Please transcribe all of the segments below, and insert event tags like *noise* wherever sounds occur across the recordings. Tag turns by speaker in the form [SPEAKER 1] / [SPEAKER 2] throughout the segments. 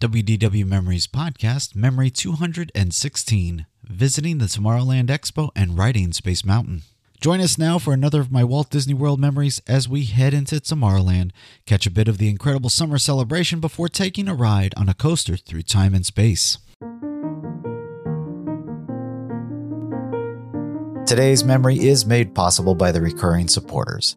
[SPEAKER 1] WDW Memories Podcast, Memory 216, visiting the Tomorrowland Expo and riding Space Mountain. Join us now for another of my Walt Disney World memories as we head into Tomorrowland, catch a bit of the incredible summer celebration before taking a ride on a coaster through time and space. Today's memory is made possible by the recurring supporters.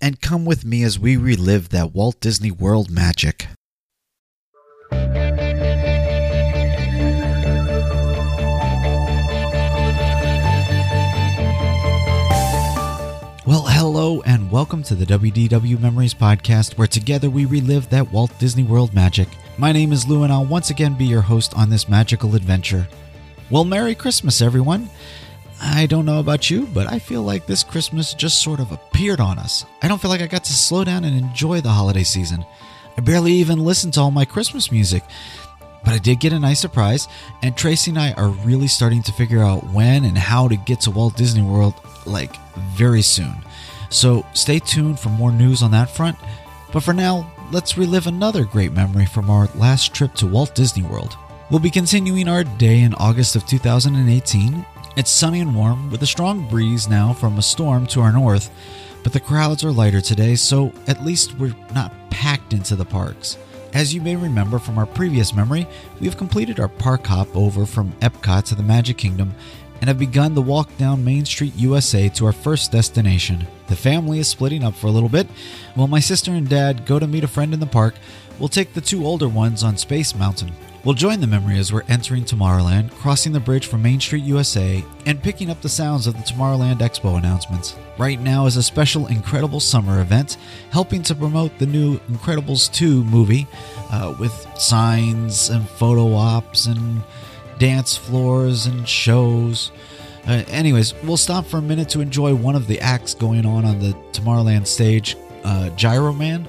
[SPEAKER 1] and come with me as we relive that Walt Disney World magic. Well, hello and welcome to the WDW Memories Podcast, where together we relive that Walt Disney World magic. My name is Lou, and I'll once again be your host on this magical adventure. Well, Merry Christmas, everyone. I don't know about you, but I feel like this Christmas just sort of appeared on us. I don't feel like I got to slow down and enjoy the holiday season. I barely even listened to all my Christmas music. But I did get a nice surprise, and Tracy and I are really starting to figure out when and how to get to Walt Disney World, like, very soon. So stay tuned for more news on that front. But for now, let's relive another great memory from our last trip to Walt Disney World. We'll be continuing our day in August of 2018 it's sunny and warm, with a strong breeze now from a storm to our north, but the crowds are lighter today, so at least we're not packed into the parks. As you may remember from our previous memory, we have completed our park hop over from Epcot to the Magic Kingdom and have begun the walk down Main Street USA to our first destination. The family is splitting up for a little bit. While my sister and dad go to meet a friend in the park, we'll take the two older ones on Space Mountain. We'll join the memory as we're entering Tomorrowland, crossing the bridge from Main Street, USA, and picking up the sounds of the Tomorrowland Expo announcements. Right now is a special Incredible Summer event helping to promote the new Incredibles 2 movie uh, with signs and photo ops and dance floors and shows. Uh, anyways, we'll stop for a minute to enjoy one of the acts going on on the Tomorrowland stage, uh, Gyro Man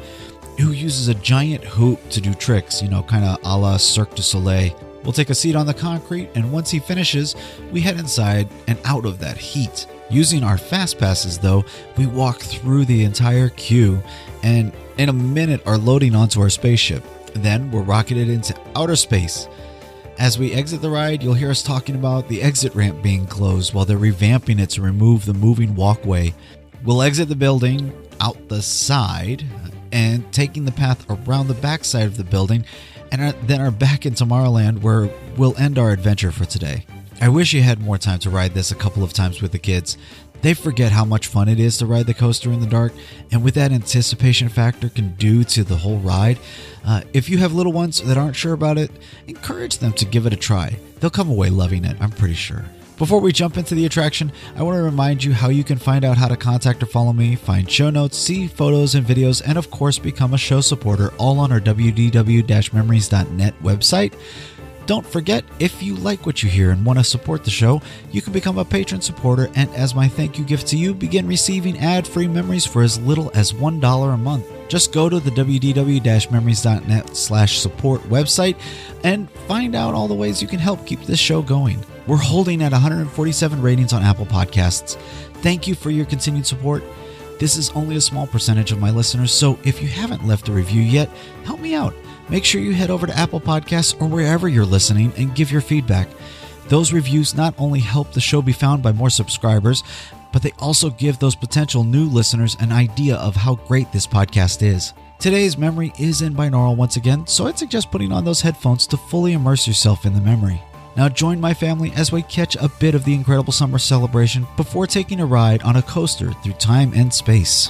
[SPEAKER 1] who uses a giant hoop to do tricks, you know, kind of a la Cirque du Soleil. We'll take a seat on the concrete, and once he finishes, we head inside and out of that heat. Using our fast passes, though, we walk through the entire queue and in a minute are loading onto our spaceship. Then we're rocketed into outer space. As we exit the ride, you'll hear us talking about the exit ramp being closed while they're revamping it to remove the moving walkway. We'll exit the building out the side, and taking the path around the backside of the building, and then are back in Tomorrowland where we'll end our adventure for today. I wish you had more time to ride this a couple of times with the kids. They forget how much fun it is to ride the coaster in the dark, and with that anticipation factor can do to the whole ride. Uh, if you have little ones that aren't sure about it, encourage them to give it a try. They'll come away loving it, I'm pretty sure. Before we jump into the attraction, I want to remind you how you can find out how to contact or follow me, find show notes, see photos and videos, and of course, become a show supporter all on our wdw memories.net website. Don't forget, if you like what you hear and want to support the show, you can become a patron supporter and as my thank you gift to you, begin receiving ad-free memories for as little as $1 a month. Just go to the wdw-memories.net slash support website and find out all the ways you can help keep this show going. We're holding at 147 ratings on Apple Podcasts. Thank you for your continued support. This is only a small percentage of my listeners, so if you haven't left a review yet, help me out. Make sure you head over to Apple Podcasts or wherever you're listening and give your feedback. Those reviews not only help the show be found by more subscribers, but they also give those potential new listeners an idea of how great this podcast is. Today's memory is in binaural once again, so I'd suggest putting on those headphones to fully immerse yourself in the memory.
[SPEAKER 2] Now join my family as we catch a bit of the incredible summer celebration before taking a ride on a coaster through time and space.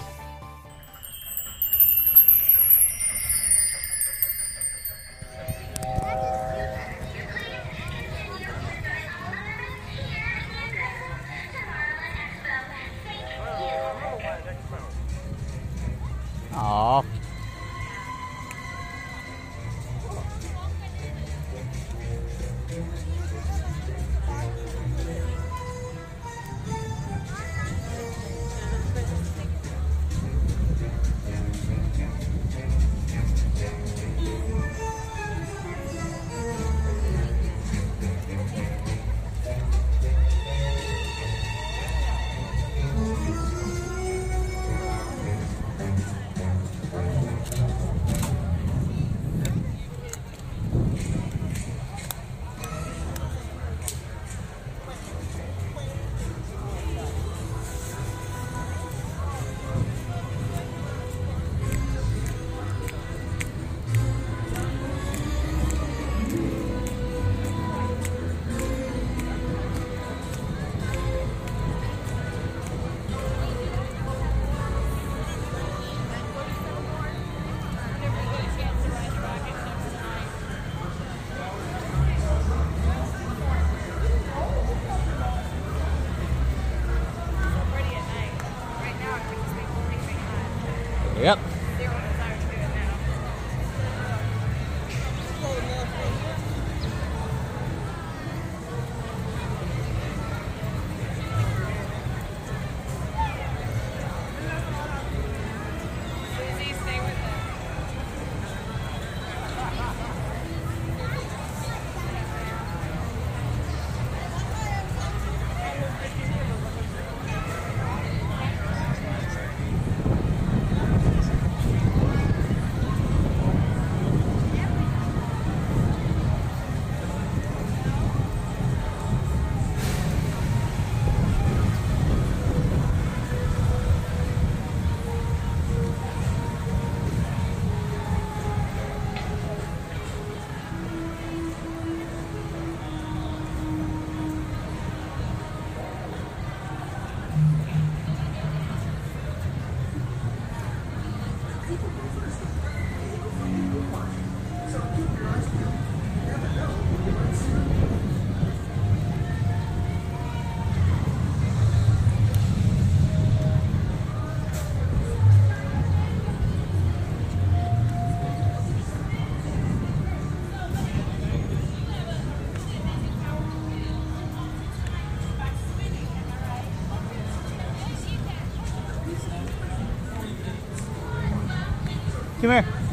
[SPEAKER 3] Come here.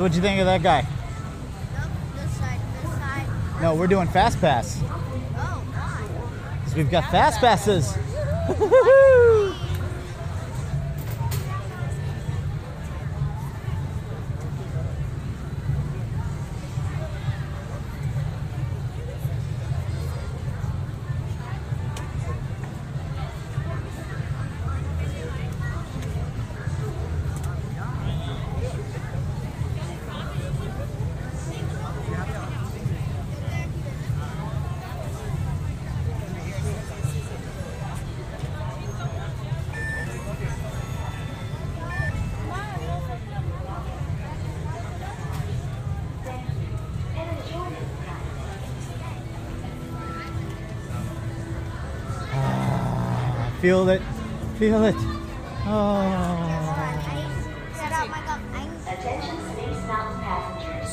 [SPEAKER 3] So what'd you think of that guy?
[SPEAKER 4] This side, this side.
[SPEAKER 3] No, we're doing fast pass.
[SPEAKER 4] Oh,
[SPEAKER 3] we've got fast passes. Feel it. Feel it. Oh.
[SPEAKER 4] Set out my gum. I'm
[SPEAKER 5] Attention Space Mountain passengers.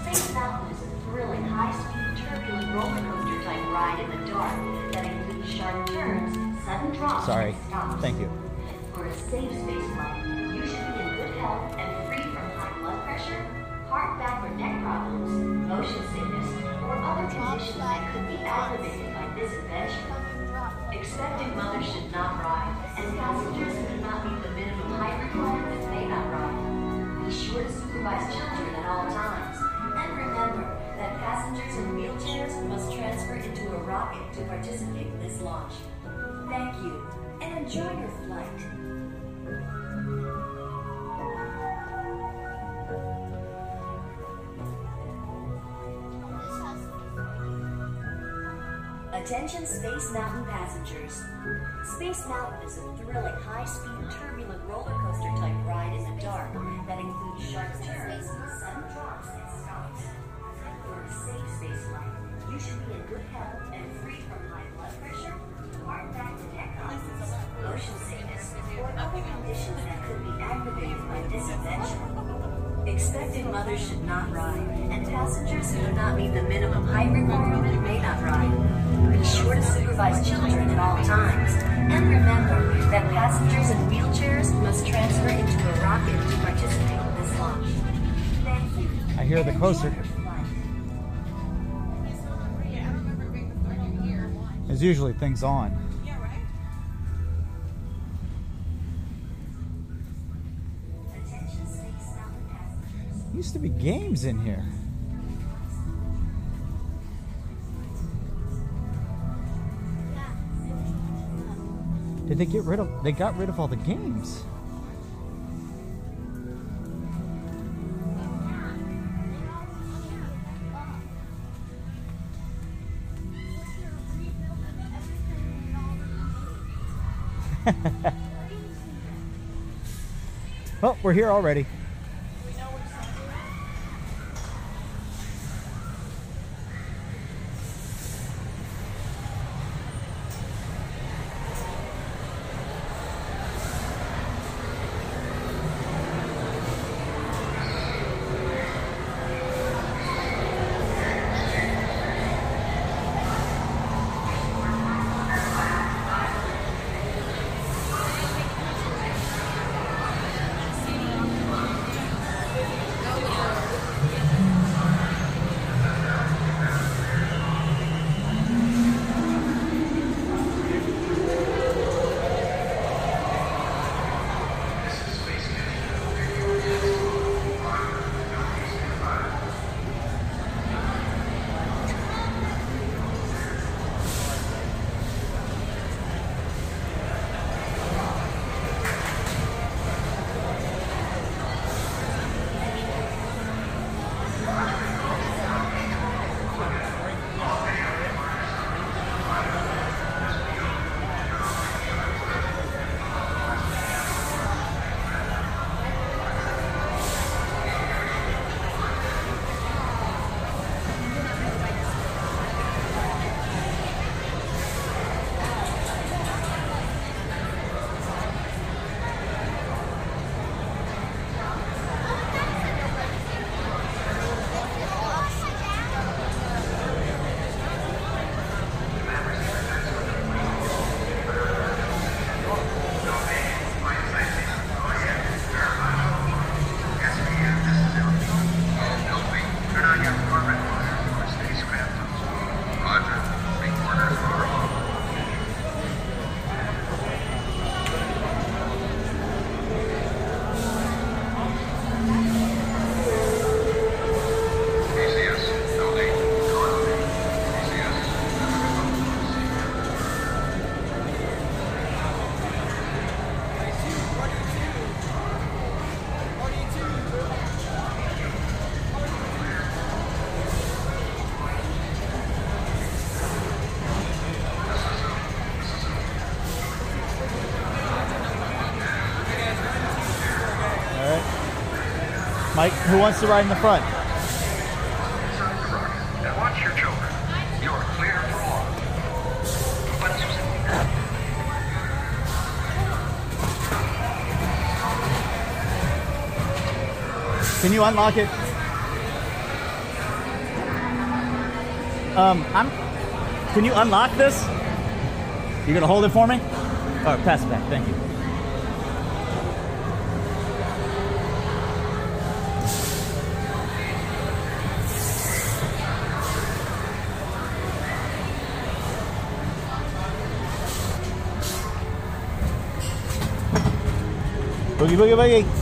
[SPEAKER 5] Space Mountain is a thrilling, high-speed, turbulent roller coaster type ride in the dark that includes sharp turns, sudden drops,
[SPEAKER 3] Sorry. Thank you.
[SPEAKER 5] For a safe space flight, you should be in good health and free from high blood pressure, heart, back, or neck problems, motion sickness, or other conditions that could be aggravated by this adventure. Expecting mothers should not ride, and passengers who do not meet the minimum height requirements may not ride. Be sure to supervise children at all times. And remember that passengers in wheelchairs must transfer into a rocket to participate in this launch. Thank you, and enjoy your flight. Attention Space Mountain passengers. Space Mountain is a thrilling, high-speed, turbulent roller coaster type ride in the dark that includes sharp turns, sudden drops, and stops. For a safe space flight, you should be in good health and free from high blood pressure, heart, back, and neck problems, motion sickness, or other conditions that could be aggravated by this adventure. Expecting mothers should not ride, and passengers who do not meet the minimum height requirement may not ride. Sure to supervise children at all times. And remember that passengers in wheelchairs must transfer into a rocket to participate in this launch. Thank you.
[SPEAKER 3] I hear the
[SPEAKER 5] closer.
[SPEAKER 3] coaster.
[SPEAKER 5] enjoy your flight.
[SPEAKER 3] There's usually things on.
[SPEAKER 5] Attention Space Mountain passengers.
[SPEAKER 3] Used to be games in here. Did they get rid of? They got rid of all the games. *laughs* Oh, we're here already. Mike, who wants to ride in the front?
[SPEAKER 6] Inside the rocket. And watch your children. You're clear for launch. But Susan,
[SPEAKER 3] Can you unlock it? Um, I'm. Can you unlock this? You gonna hold it for me? Oh, pass it back. Thank you. Boogie, boogie, boogie.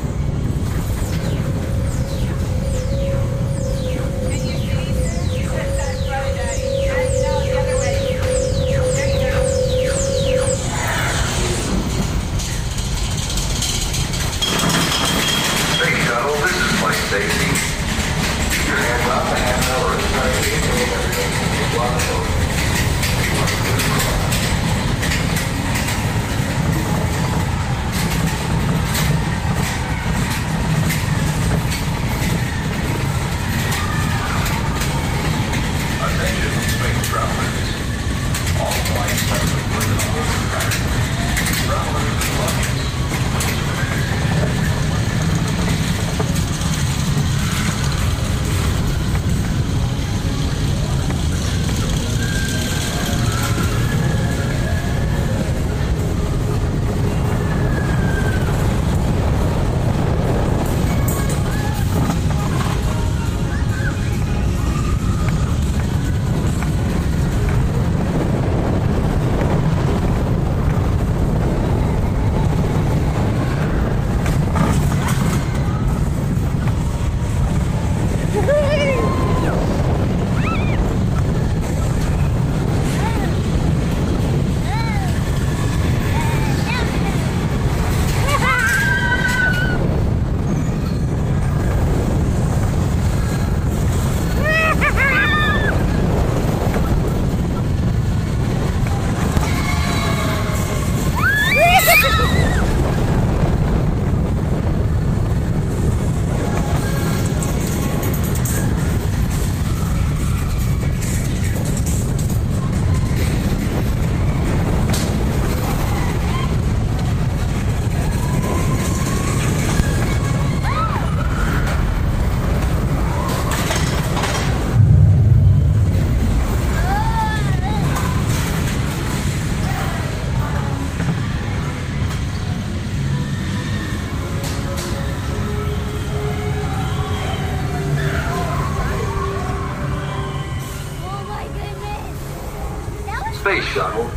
[SPEAKER 6] Hit shuttle.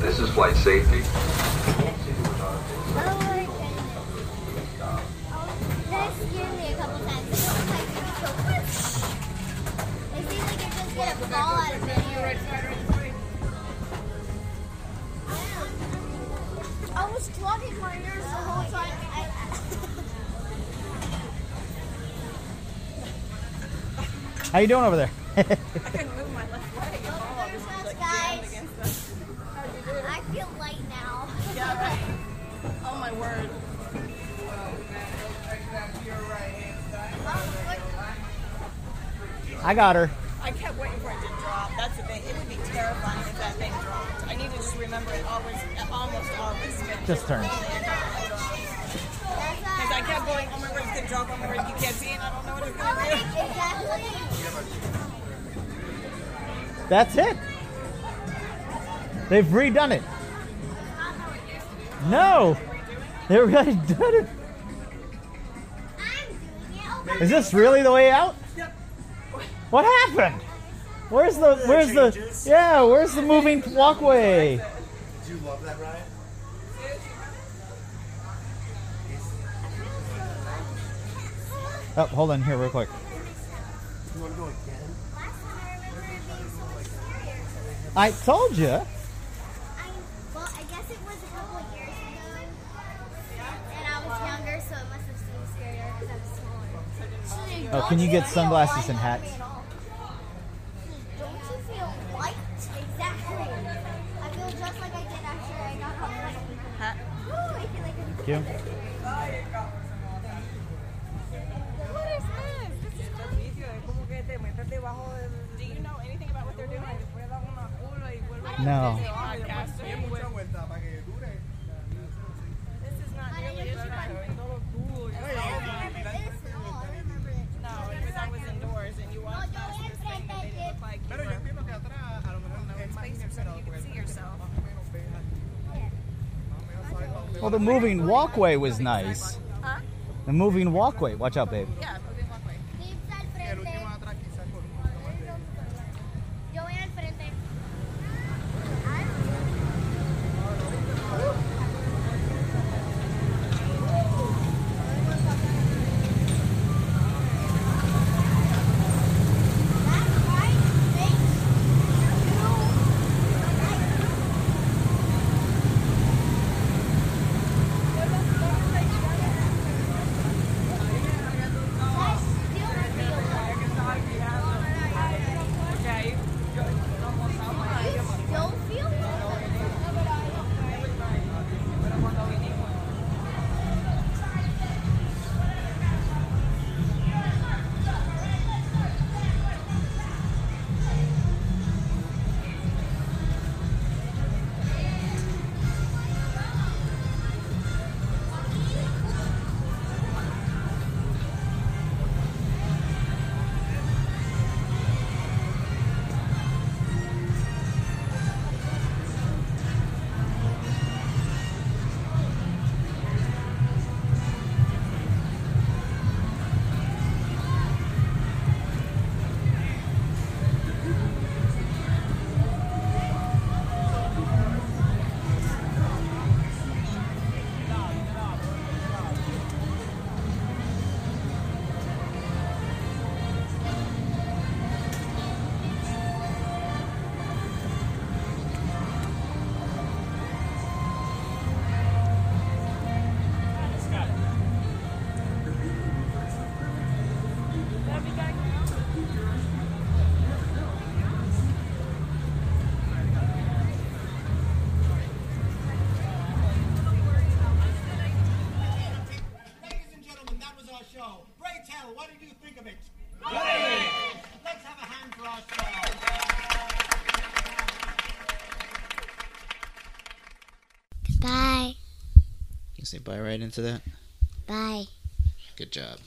[SPEAKER 6] This is flight safety.
[SPEAKER 4] I was plugging my ears the whole time.
[SPEAKER 3] How you doing over there? *laughs*
[SPEAKER 2] I
[SPEAKER 3] got her.
[SPEAKER 2] I kept waiting for it to drop. That's the thing. It would be terrifying if that thing dropped. I need to just remember it always, almost always.
[SPEAKER 3] Just turn.
[SPEAKER 2] Because I kept going, oh my word, it's gonna drop. Oh my word, you can't see it. I don't know what it's gonna do.
[SPEAKER 4] Exactly.
[SPEAKER 3] That's it. They've redone it. No, they really did it.
[SPEAKER 4] I'm doing it. Oh,
[SPEAKER 3] Is this really the way out? What happened? Where's the where's the yeah? Where's the moving walkway?
[SPEAKER 7] Do you love that ride?
[SPEAKER 3] Oh, hold on here real quick.
[SPEAKER 7] You want to go again?
[SPEAKER 4] I remember it being so much scarier.
[SPEAKER 3] I told you.
[SPEAKER 4] I, well, I guess it was a couple of years ago, and I was younger, so it must have seemed scarier because I was smaller.
[SPEAKER 3] Oh, can you get sunglasses and hats?
[SPEAKER 4] Don't you feel light? Exactly. I feel just like I did after I got home.
[SPEAKER 2] Hat.
[SPEAKER 4] Ooh, I feel like I'm
[SPEAKER 3] Thank you.
[SPEAKER 4] What is Do you know anything about what they're doing?
[SPEAKER 3] No.
[SPEAKER 4] This is not nearly as fun. No, it I was indoors and you walked past this made it look like you were in space or. You could see yourself.
[SPEAKER 3] Well, the moving walkway was nice.
[SPEAKER 4] Huh?
[SPEAKER 3] The moving walkway. Watch out, babe.
[SPEAKER 4] Yeah,
[SPEAKER 1] right into that?
[SPEAKER 8] Bye.
[SPEAKER 1] Good job.